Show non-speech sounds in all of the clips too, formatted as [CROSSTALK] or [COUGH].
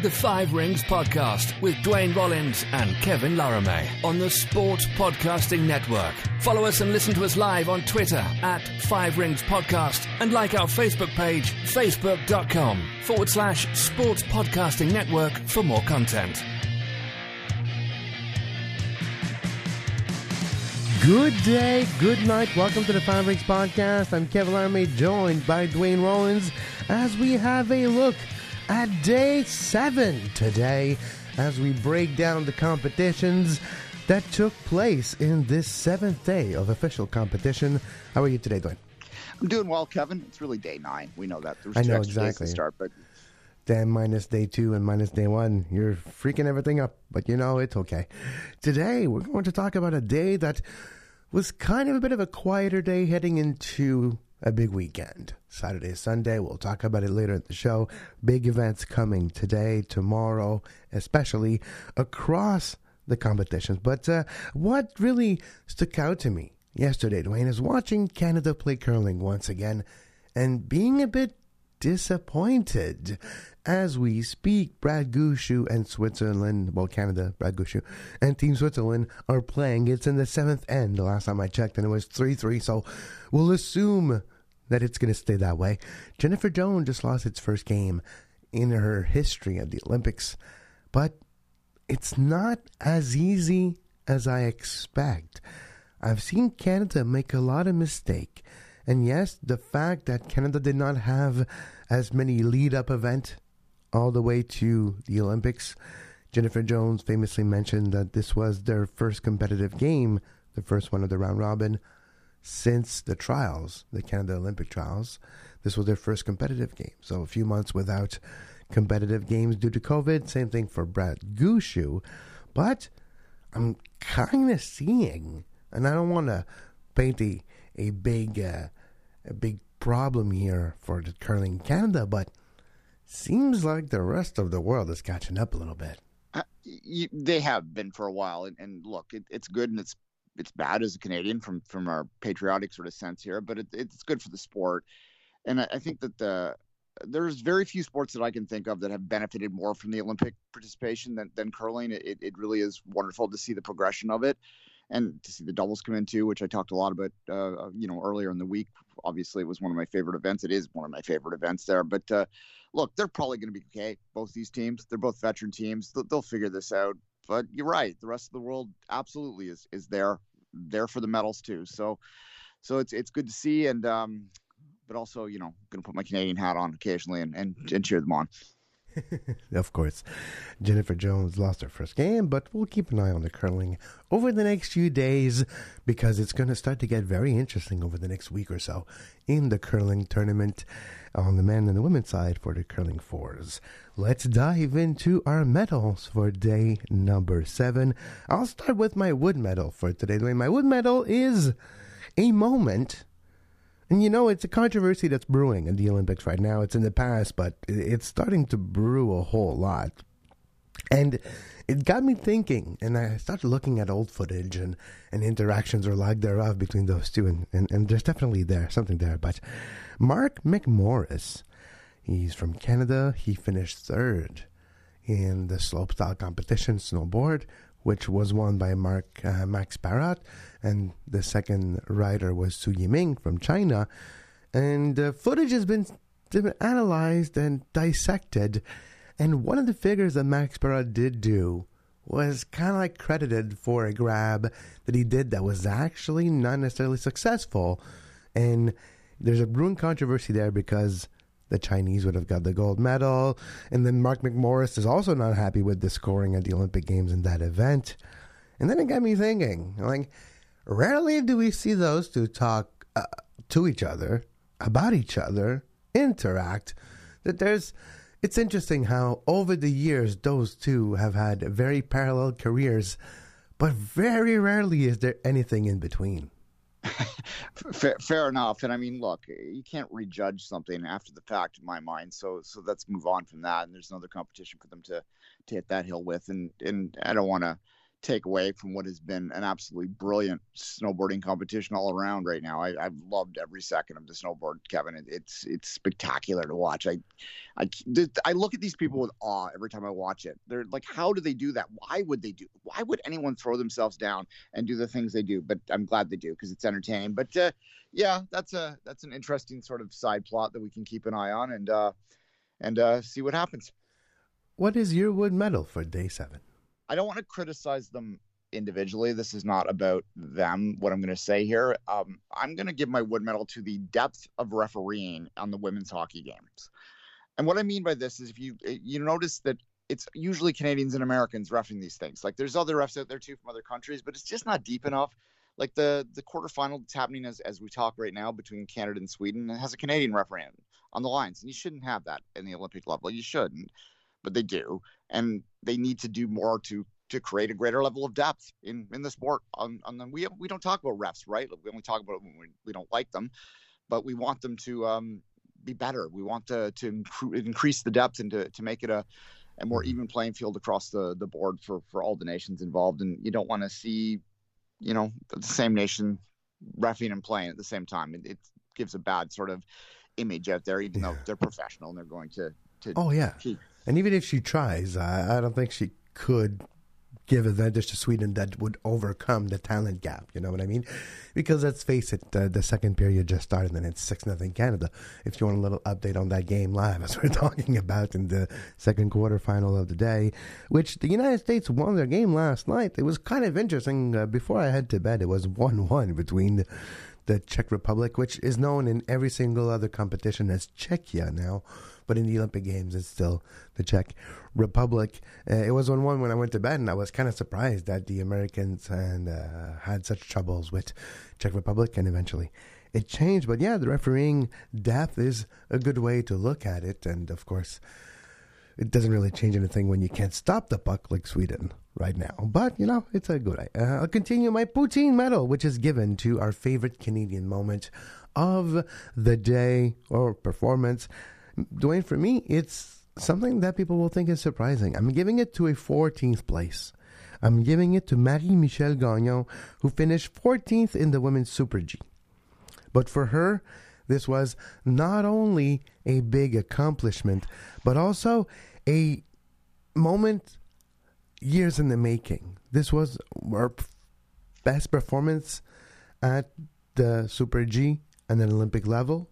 The Five Rings Podcast with Dwayne Rollins and Kevin Laramee on the Sports Podcasting Network. Follow us and listen to us live on Twitter at Five Rings Podcast and like our Facebook page, facebook.com forward slash Sports Podcasting Network for more content. Good day, good night. Welcome to the Five Rings Podcast. I'm Kevin Laramee, joined by Dwayne Rollins as we have a look at day seven today as we break down the competitions that took place in this seventh day of official competition. How are you today, Dwayne? I'm doing well, Kevin. It's really day nine. We know that. There's I know exactly. start, but Then minus day two and minus day one. You're freaking everything up, but you know, it's okay. Today, we're going to talk about a day that was kind of a bit of a quieter day heading into a big weekend. Saturday, Sunday, we'll talk about it later in the show. Big events coming today, tomorrow, especially across the competitions. But uh, what really stuck out to me yesterday, Dwayne, is watching Canada play curling once again and being a bit disappointed. As we speak, Brad Gushue and Switzerland, well, Canada, Brad Gushue, and Team Switzerland are playing. It's in the seventh end. The last time I checked, and it was 3 3. So we'll assume that it's going to stay that way. Jennifer Jones just lost its first game in her history at the Olympics, but it's not as easy as I expect. I've seen Canada make a lot of mistake. And yes, the fact that Canada did not have as many lead up event all the way to the Olympics. Jennifer Jones famously mentioned that this was their first competitive game, the first one of the round robin since the trials, the Canada Olympic trials. This was their first competitive game. So a few months without competitive games due to COVID. Same thing for Brad Gushue. But I'm kind of seeing, and I don't want to paint a, a big uh, a big problem here for the curling Canada, but seems like the rest of the world is catching up a little bit. uh, you, they have been for a while. And, and look, it, it's good and it's it's bad as a Canadian from from our patriotic sort of sense here, but it, it's good for the sport. And I, I think that the there's very few sports that I can think of that have benefited more from the Olympic participation than, than curling. It, it really is wonderful to see the progression of it and to see the doubles come in too, which I talked a lot about, uh, you know, earlier in the week. Obviously, it was one of my favorite events. It is one of my favorite events there. But uh, look, they're probably going to be okay. Both these teams, they're both veteran teams. They'll, they'll figure this out. But you're right. The rest of the world absolutely is is there, there for the medals too. So, so it's it's good to see. And um, but also, you know, to put my Canadian hat on occasionally and, and, and cheer them on. [LAUGHS] of course, Jennifer Jones lost her first game, but we'll keep an eye on the curling over the next few days because it's going to start to get very interesting over the next week or so in the curling tournament on the men and the women's side for the curling fours. Let's dive into our medals for day number seven. I'll start with my wood medal for today. My wood medal is a moment and you know, it's a controversy that's brewing in the Olympics right now. It's in the past, but it's starting to brew a whole lot. And it got me thinking, and I started looking at old footage and, and interactions or lack thereof between those two, and, and, and there's definitely there, something there. But Mark McMorris, he's from Canada. He finished third in the slopestyle competition snowboard, which was won by Mark uh, Max Parrot, and the second rider was Su Yiming from China. And uh, footage has been been analyzed and dissected. And one of the figures that Max Parrot did do was kind of like credited for a grab that he did that was actually not necessarily successful. And there's a brewing controversy there because the Chinese would have got the gold medal. And then Mark McMorris is also not happy with the scoring at the Olympic Games in that event. And then it got me thinking, like, rarely do we see those two talk uh, to each other, about each other, interact. That there's, it's interesting how over the years those two have had very parallel careers, but very rarely is there anything in between. [LAUGHS] fair, fair, enough. And I mean, look, you can't rejudge something after the fact, in my mind. So, so let's move on from that. And there's another competition for them to to hit that hill with. And and I don't want to take away from what has been an absolutely brilliant snowboarding competition all around right now. I, have loved every second of the snowboard, Kevin. It, it's it's spectacular to watch. I, I I look at these people with awe every time I watch it. They're like, how do they do that? Why would they do? Why would anyone throw themselves down and do the things they do? But I'm glad they do because it's entertaining. But uh, yeah, that's a that's an interesting sort of side plot that we can keep an eye on and uh, and uh, see what happens. What is your wood medal for day seven? I don't want to criticize them individually. This is not about them. What I'm going to say here, um, I'm going to give my wood medal to the depth of refereeing on the women's hockey games. And what I mean by this is, if you you notice that it's usually Canadians and Americans refing these things. Like there's other refs out there too from other countries, but it's just not deep enough. Like the the quarterfinal that's happening as as we talk right now between Canada and Sweden has a Canadian referee on the lines, and you shouldn't have that in the Olympic level. You shouldn't but they do, and they need to do more to to create a greater level of depth in in the sport. On on them, we we don't talk about refs, right? We only talk about it when we, we don't like them, but we want them to um, be better. We want to to increase the depth and to to make it a a more mm-hmm. even playing field across the the board for for all the nations involved. And you don't want to see, you know, the same nation refing and playing at the same time. It, it gives a bad sort of image out there, even yeah. though they're professional and they're going to to oh yeah keep and even if she tries, I, I don't think she could give advantage to Sweden that would overcome the talent gap. You know what I mean? Because let's face it, uh, the second period just started and it's six nothing Canada. If you want a little update on that game live, [LAUGHS] as we're talking about in the second quarter final of the day, which the United States won their game last night. It was kind of interesting. Uh, before I head to bed, it was one one between. The Czech Republic, which is known in every single other competition as Czechia now, but in the Olympic Games, it's still the Czech Republic. Uh, it was on one when I went to bed, and I was kind of surprised that the Americans and uh, had such troubles with Czech Republic, and eventually it changed. But yeah, the refereeing depth is a good way to look at it, and of course, it doesn't really change anything when you can't stop the puck like Sweden right now. But, you know, it's a good idea. Uh, I'll continue my poutine medal, which is given to our favorite Canadian moment of the day or performance. Dwayne, for me, it's something that people will think is surprising. I'm giving it to a 14th place. I'm giving it to Marie-Michèle Gagnon, who finished 14th in the Women's Super G. But for her, this was not only a big accomplishment, but also a moment years in the making. This was our best performance at the Super G and an Olympic level.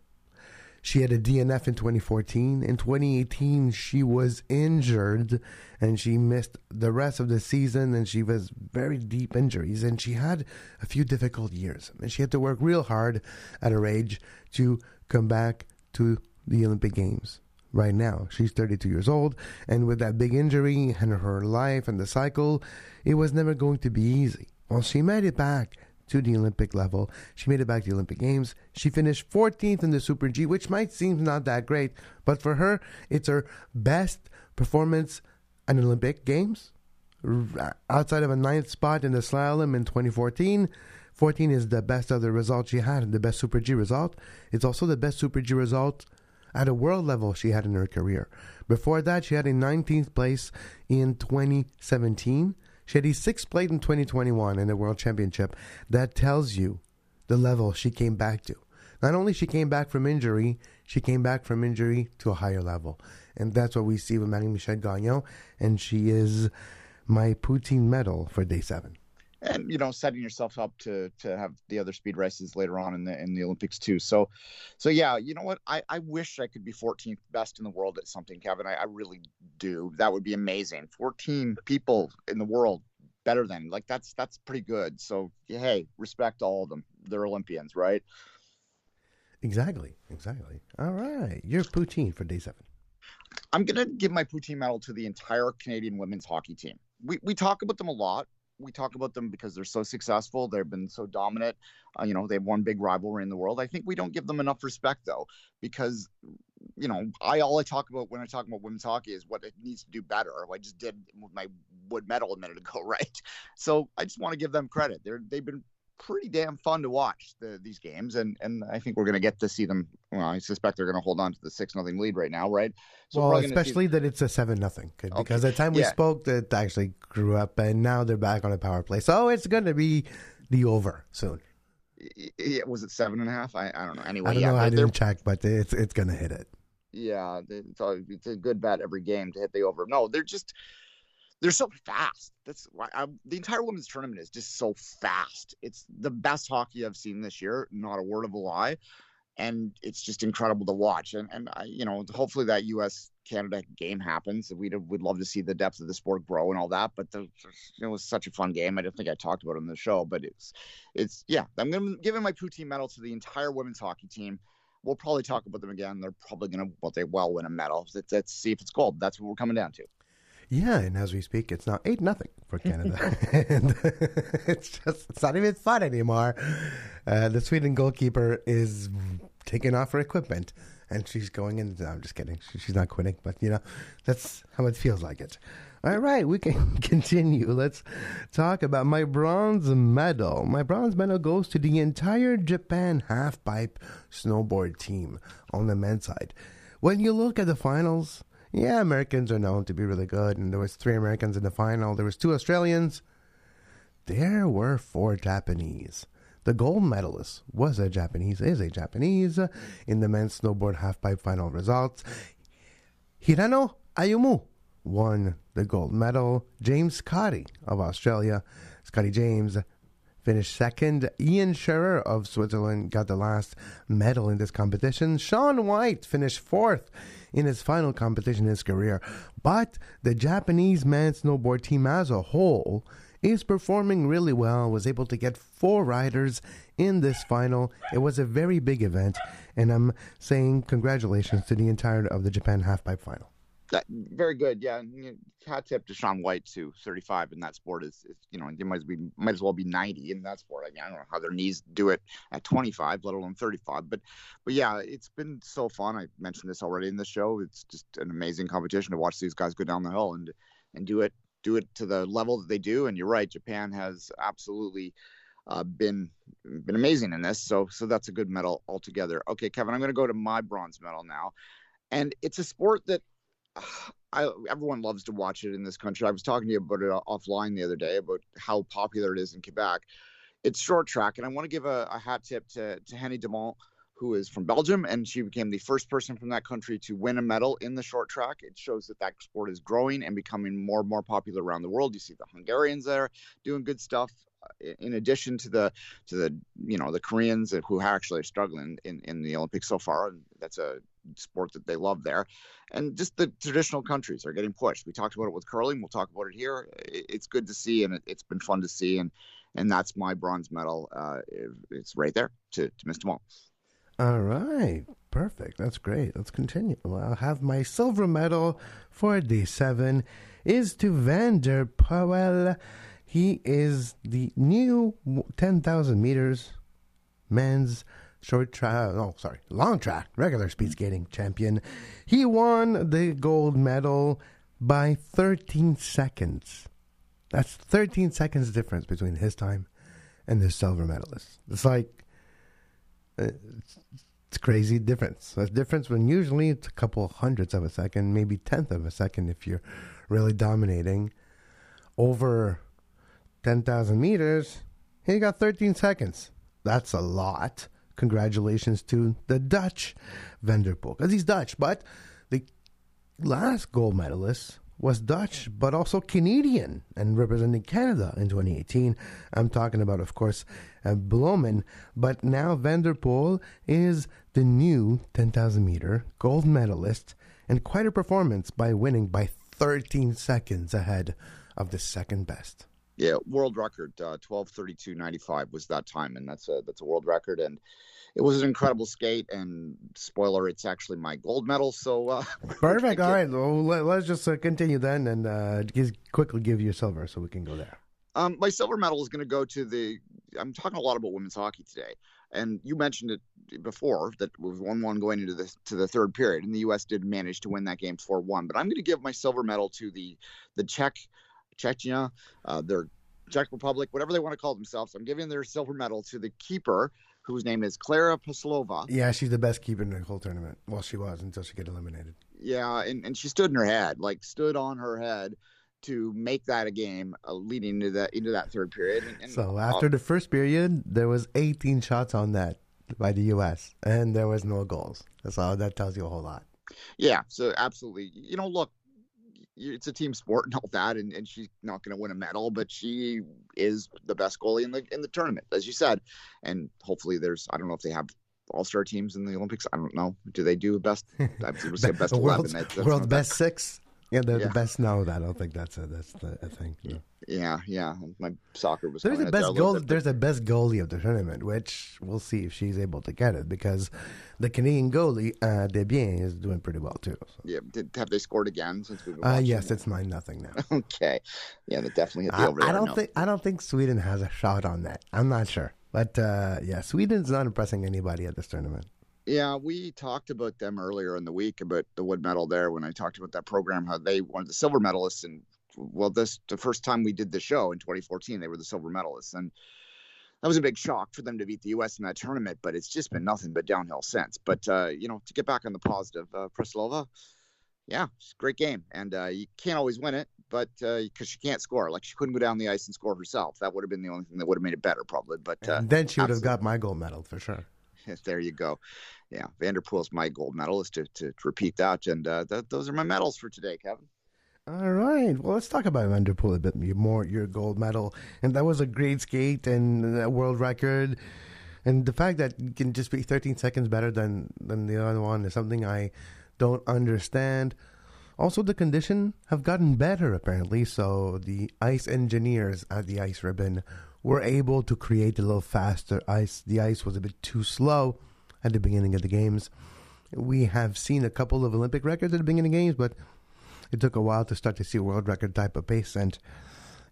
She had a DNF in 2014. In 2018, she was injured and she missed the rest of the season and she was very deep injuries and she had a few difficult years. And she had to work real hard at her age to come back to the Olympic Games right now. She's 32 years old, and with that big injury and her life and the cycle, it was never going to be easy. Well, she made it back to the Olympic level. She made it back to the Olympic Games. She finished 14th in the Super G, which might seem not that great, but for her, it's her best performance in Olympic Games. Outside of a ninth spot in the slalom in 2014, 14 is the best other result she had, the best Super G result. It's also the best Super G result at a world level she had in her career. Before that, she had a 19th place in 2017 she had a sixth place in 2021 in the World Championship. That tells you the level she came back to. Not only she came back from injury, she came back from injury to a higher level. And that's what we see with Marie-Michèle Gagnon. And she is my poutine medal for day seven. And you know setting yourself up to to have the other speed races later on in the in the Olympics too. So, so yeah, you know what? I I wish I could be 14th best in the world at something, Kevin. I, I really do. That would be amazing. 14 people in the world better than like that's that's pretty good. So hey, respect all of them. They're Olympians, right? Exactly, exactly. All right, you're poutine for day seven. I'm gonna give my poutine medal to the entire Canadian women's hockey team. We we talk about them a lot we talk about them because they're so successful. They've been so dominant. Uh, you know, they've won big rivalry in the world. I think we don't give them enough respect though, because you know, I all I talk about when I talk about women's hockey is what it needs to do better. I just did with my wood medal a minute [LAUGHS] ago, right? So I just want to give them credit. They're they've been pretty damn fun to watch the, these games, and and I think we're going to get to see them. Well, I suspect they're going to hold on to the six nothing lead right now, right? So well, especially see... that it's a seven nothing because okay. the time we yeah. spoke, that actually grew up, and now they're back on a power play. So it's going to be the over soon. Yeah, was it seven and a half? I, I don't know. Anyway, I don't yeah, know. I didn't check, but it's it's going to hit it. Yeah, it's a, it's a good bet every game to hit the over. No, they're just they're so fast. That's why I, the entire women's tournament is just so fast. It's the best hockey I've seen this year. Not a word of a lie, and it's just incredible to watch. And and I, you know, hopefully that U.S. Canada game happens. We'd would love to see the depth of the sport grow and all that. But the, it was such a fun game. I don't think I talked about it on the show, but it's it's yeah. I'm gonna give my poutine medal to the entire women's hockey team. We'll probably talk about them again. They're probably gonna well they well win a medal. Let's, let's see if it's gold. That's what we're coming down to. Yeah, and as we speak, it's now eight nothing for Canada, and [LAUGHS] [LAUGHS] it's just it's not even fun anymore. Uh, the Sweden goalkeeper is taking off her equipment, and she's going in. No, I'm just kidding. She's not quitting, but you know, that's how it feels like it. All right, we can [LAUGHS] continue. Let's talk about my bronze medal. My bronze medal goes to the entire Japan halfpipe snowboard team on the men's side. When you look at the finals, yeah, Americans are known to be really good, and there was three Americans in the final. There was two Australians. There were four Japanese. The gold medalist was a Japanese, is a Japanese uh, in the men's snowboard halfpipe final results. Hirano Ayumu won the gold medal. James Scotty of Australia, Scotty James, finished second. Ian Scherrer of Switzerland got the last medal in this competition. Shaun White finished fourth in his final competition in his career. But the Japanese men's snowboard team as a whole is performing really well, was able to get four riders in this final. It was a very big event, and I'm saying congratulations to the entire of the Japan halfpipe final. That, very good, yeah. Hat tip to Shaun White too. Thirty-five in that sport is, is, you know, you might as be might as well be ninety in that sport. I, mean, I don't know how their knees do it at twenty-five, let alone thirty-five. But, but yeah, it's been so fun. I mentioned this already in the show. It's just an amazing competition to watch these guys go down the hill and and do it do it to the level that they do. And you're right, Japan has absolutely uh, been been amazing in this. So so that's a good medal altogether. Okay, Kevin, I'm going to go to my bronze medal now, and it's a sport that I, everyone loves to watch it in this country. I was talking to you about it offline the other day about how popular it is in Quebec. It's short track, and I want to give a, a hat tip to, to Hanne Desmet, who is from Belgium, and she became the first person from that country to win a medal in the short track. It shows that that sport is growing and becoming more and more popular around the world. You see the Hungarians there doing good stuff uh, in addition to the to the you know the Koreans who are actually are struggling in in the Olympics so far, and that's a sport that they love there, and just the traditional countries are getting pushed. We talked about it with curling. We'll talk about it here. It's good to see, and it, has been fun to see, and and that's my bronze medal. Uh, it's right there to to Miss. All right, perfect. That's great. Let's continue. Well, I'll have my silver medal for day seven is to Van der Poel. He is the new 10,000 meters men's short track, oh, sorry, long track, regular speed skating champion. He won the gold medal by 13 seconds. That's 13 seconds difference between his time and the silver medalist. It's like, uh, it's, crazy difference. A difference when usually it's a couple hundredths of a second, maybe tenth of a second if you're really dominating. Over 10,000 meters, he got 13 seconds. That's a lot congratulations to the Dutch Van der Poel, because he's Dutch. But the last gold medalist was Dutch, but also Canadian and representing Canada in 2018. I'm talking about, of course, uh, but now Van der Poel is the new 10,000 meter gold medalist and quite a performance by winning by 13 seconds ahead of the second best. Yeah, world record, uh, twelve thirty two ninety five was that time, and that's a that's a world record, and it was an incredible skate. And spoiler, it's actually my gold medal. So uh, [LAUGHS] perfect. All right, well, let, us just uh, continue then, and uh, just quickly give you silver so we can go there. Um, my silver medal is going to go to the. I'm talking a lot about women's hockey today, and you mentioned it before that it was one-one going into the to the third period, and the U.S. did manage to win that game four-one. But I'm going to give my silver medal to the the Czech Czechia, uh, their Czech Republic, whatever they want to call themselves. I'm giving their silver medal to the keeper, whose name is Clara Paslova. Yeah, she's the best keeper in the whole tournament. Well, she was until she got eliminated. Yeah, and, and she stood in her head, like stood on her head to make that a game uh, leading into that into that third period. And, and, so after uh, the first period, there was 18 shots on net by the U.S. and there was no goals. That's all. That tells you a whole lot. Yeah. So absolutely, you know, look, it's a team sport and all that, and, and she's not going to win a medal, but she is the best goalie in the in the tournament, as you said. And hopefully, there's I don't know if they have all star teams in the Olympics. I don't know. Do they do best? [LAUGHS] I would say best eleven. That's, world best six. Yeah, they're yeah. the best. No, I don't think that's a that's the a thing. No. Yeah, yeah. My soccer was. There's a best goal. There's a best goalie of the tournament, which we'll see if she's able to get it because the Canadian goalie uh, Desbiens is doing pretty well too. So. Yeah, did have they scored again since we've been? Uh, yes, it's nine nothing now. [LAUGHS] okay, yeah, that definitely hit the over. I, I don't think I don't think Sweden has a shot on that. I'm not sure, but uh, yeah, Sweden's not impressing anybody at this tournament. Yeah, we talked about them earlier in the week about the wood medal there when I talked about that program, how they were the silver medalists. And well, this the first time we did the show in 2014, they were the silver medalists. And that was a big shock for them to beat the U.S. in that tournament, but it's just been nothing but downhill since. But, uh, you know, to get back on the positive, uh, Preslova, yeah, it's a great game. And uh, you can't always win it, but because uh, she can't score. Like she couldn't go down the ice and score herself. That would have been the only thing that would have made it better, probably. But uh, then she would have got my gold medal for sure. [LAUGHS] there you go. Yeah, Van der my gold medalist to, to, to repeat that. And uh, those are my medals for today, Kevin. All right. Well, let's talk about Van der Poel a bit more. Your gold medal, and that was a great skate and a world record. And the fact that you can just be 13 seconds better than than the other one is something I don't understand. Also, the condition have gotten better apparently. So the ice engineers at the ice ribbon were able to create a little faster ice. The ice was a bit too slow at the beginning of the games. We have seen a couple of Olympic records at the beginning of games, but it took a while to start to see world record type of pace. And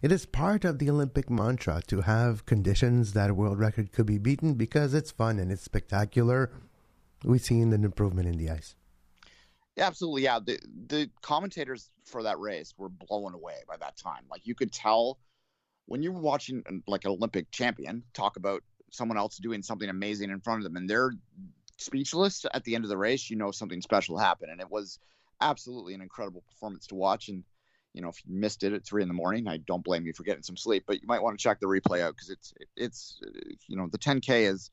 it is part of the Olympic mantra to have conditions that a world record could be beaten because it's fun and it's spectacular. We've seen an improvement in the ice. Yeah, absolutely. Yeah, the the commentators for that race were blown away by that time. Like you could tell when you're watching uh, like an Olympic champion talk about someone else doing something amazing in front of them and they're speechless at the end of the race, you know something special happened. And it was absolutely an incredible performance to watch. And you know, if you missed it at three in the morning, I don't blame you for getting some sleep, but you might want to check the replay out because it's it's uh, you know the 10k is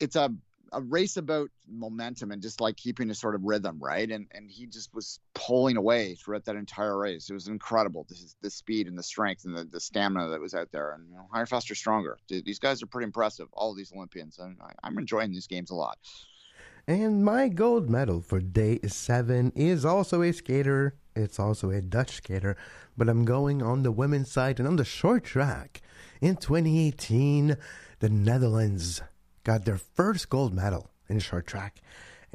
it's a a race about momentum and just like keeping a sort of rhythm, right? And and he just was pulling away throughout that entire race. It was incredible. This the speed and the strength and the, the stamina that was out there. And you know, higher, faster, stronger. These guys are pretty impressive. All these Olympians, I, I'm enjoying these games a lot. And my gold medal for day seven is also a skater. It's also a Dutch skater, but I'm going on the women's side and on the short track. In 2018, the Netherlands got their first gold medal in short track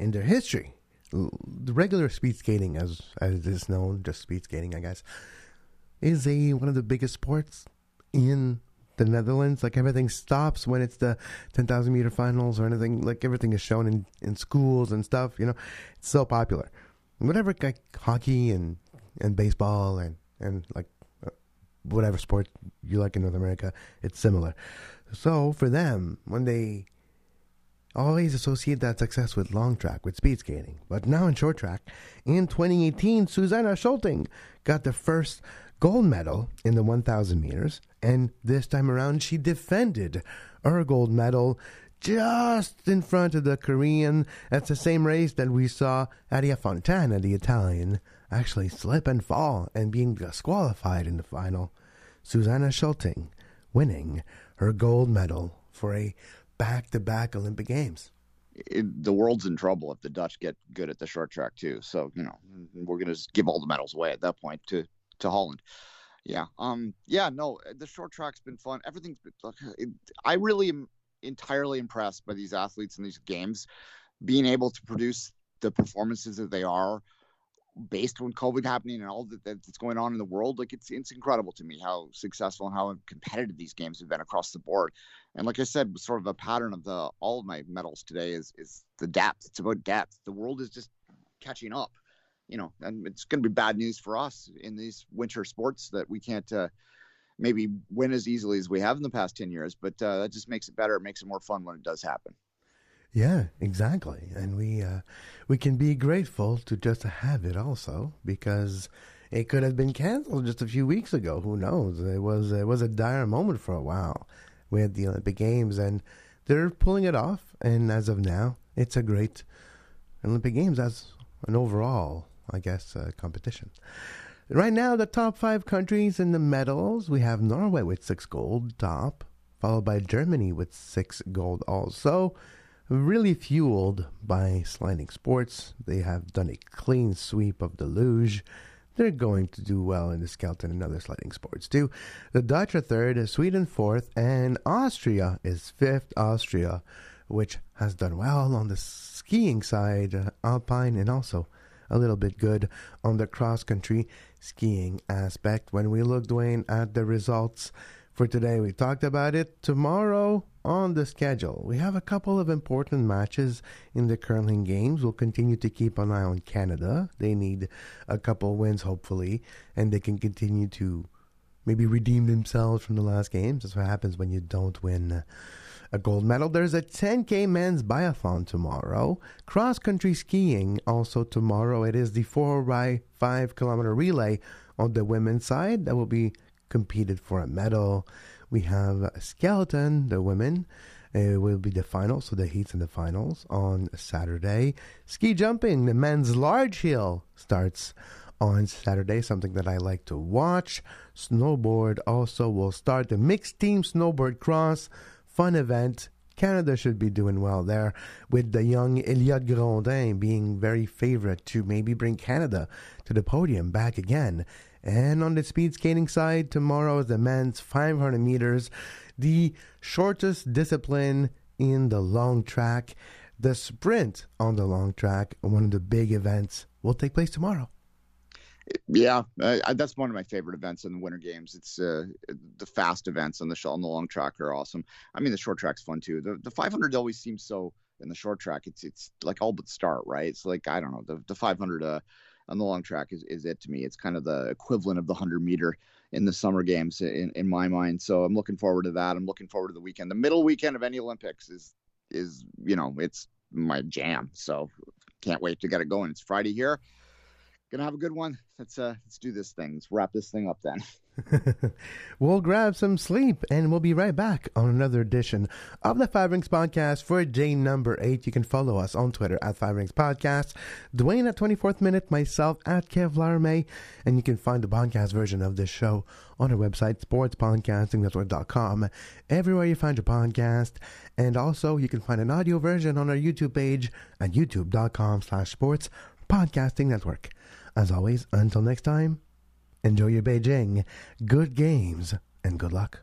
in their history. The regular speed skating, as as it is known, just speed skating, I guess, is a one of the biggest sports in the Netherlands. Like everything stops when it's the ten thousand meter finals or anything. Like everything is shown in in schools and stuff. You know, it's so popular. Whatever like hockey and and baseball and and like uh, whatever sport you like in North America, it's similar. So for them, when they always associate that success with long track, with speed skating. But now in short track, in 2018, Susanna Schulting got the first gold medal in the 1,000 meters, and this time around she defended her gold medal just in front of the Korean. That's the same race that we saw Aria Fontana, the Italian, actually slip and fall and being disqualified in the final. Susanna Schulting winning her gold medal for a back to back Olympic Games. It, the world's in trouble if the Dutch get good at the short track too. So you know we're gonna give all the medals away at that point to to Holland. Yeah, um, yeah, no, the short track's been fun. Everything's been. Look, it, I really am entirely impressed by these athletes in these games, being able to produce the performances that they are based on COVID happening and all that, that's going on in the world, like it's it's incredible to me how successful and how competitive these games have been across the board. And like I said, sort of a pattern of the all of my medals today is is the depth. It's about depth. The world is just catching up, you know, and it's going to be bad news for us in these winter sports that we can't. Uh, maybe win as easily as we have in the past 10 years but uh, that just makes it better it makes it more fun when it does happen yeah, exactly. And we uh, we can be grateful to just have it also because it could have been canceled just a few weeks ago. Who knows? It was it was a dire moment for a while We had the Olympic Games, and they're pulling it off. And as of now, it's a great Olympic Games as an overall, I guess, uh, competition. Right now, the top five countries in the medals we have Norway with six gold top, followed by Germany with six gold also really fueled by sliding sports. They have done a clean sweep of the luge. They're going to do well in the skeleton and other sliding sports too. The Dutch are third, Sweden fourth, and Austria is fifth. Austria, which has done well on the skiing side, uh, alpine, and also a little bit good on the cross country skiing aspect. When we look, Dwayne, at the results for today, we talked about it. Tomorrow, on the schedule. We have a couple of important matches in the curling games. We'll continue to keep an eye on Canada. They need a couple wins, hopefully, and they can continue to maybe redeem themselves from the last games. That's what happens when you don't win a gold medal. There's a 10K men's biathlon tomorrow. Cross country skiing also tomorrow. It is the 4 by 5 kilometer relay on the women's side that will be competed for a medal. We have Skeleton, the women. It will be the finals, so the heats and the finals on Saturday. Ski jumping, the men's large hill starts on Saturday, something that I like to watch. Snowboard also will start the mixed team snowboard cross, fun event. Canada should be doing well there, with the young Eliott Grondin being very favorite to maybe bring Canada to the podium back again. And on the speed skating side, tomorrow is the men's 500 meters, the shortest discipline in the long track. The sprint on the long track, one of the big events, will take place tomorrow. Yeah, uh, that's one of my favorite events in the Winter Games. It's uh, the fast events on the on the long track are awesome. I mean, the short track's fun too. The the 500 always seems so in the short track. It's it's like all but start right. It's like I don't know the the 500 uh, on the long track is, is it to me. It's kind of the equivalent of the 100 meter in the summer games in, in my mind. So I'm looking forward to that. I'm looking forward to the weekend. The middle weekend of any Olympics is, is, you know, it's my jam. So can't wait to get it going. It's Friday here. Gonna have a good one. Let's, uh, let's do this thing. Let's wrap this thing up then. [LAUGHS] [LAUGHS] we'll grab some sleep and we'll be right back on another edition of the Five Rings Podcast for day number eight. You can follow us on Twitter at Five Rings Podcast, Dwayne at 24th Minute, myself at Kev Laramie, and you can find the podcast version of this show on our website, sportspodcastingnetwork.com, everywhere you find your podcast. And also, you can find an audio version on our YouTube page at youtube.com slash sports podcasting network. As always, until next time, Enjoy your Beijing. Good games and good luck.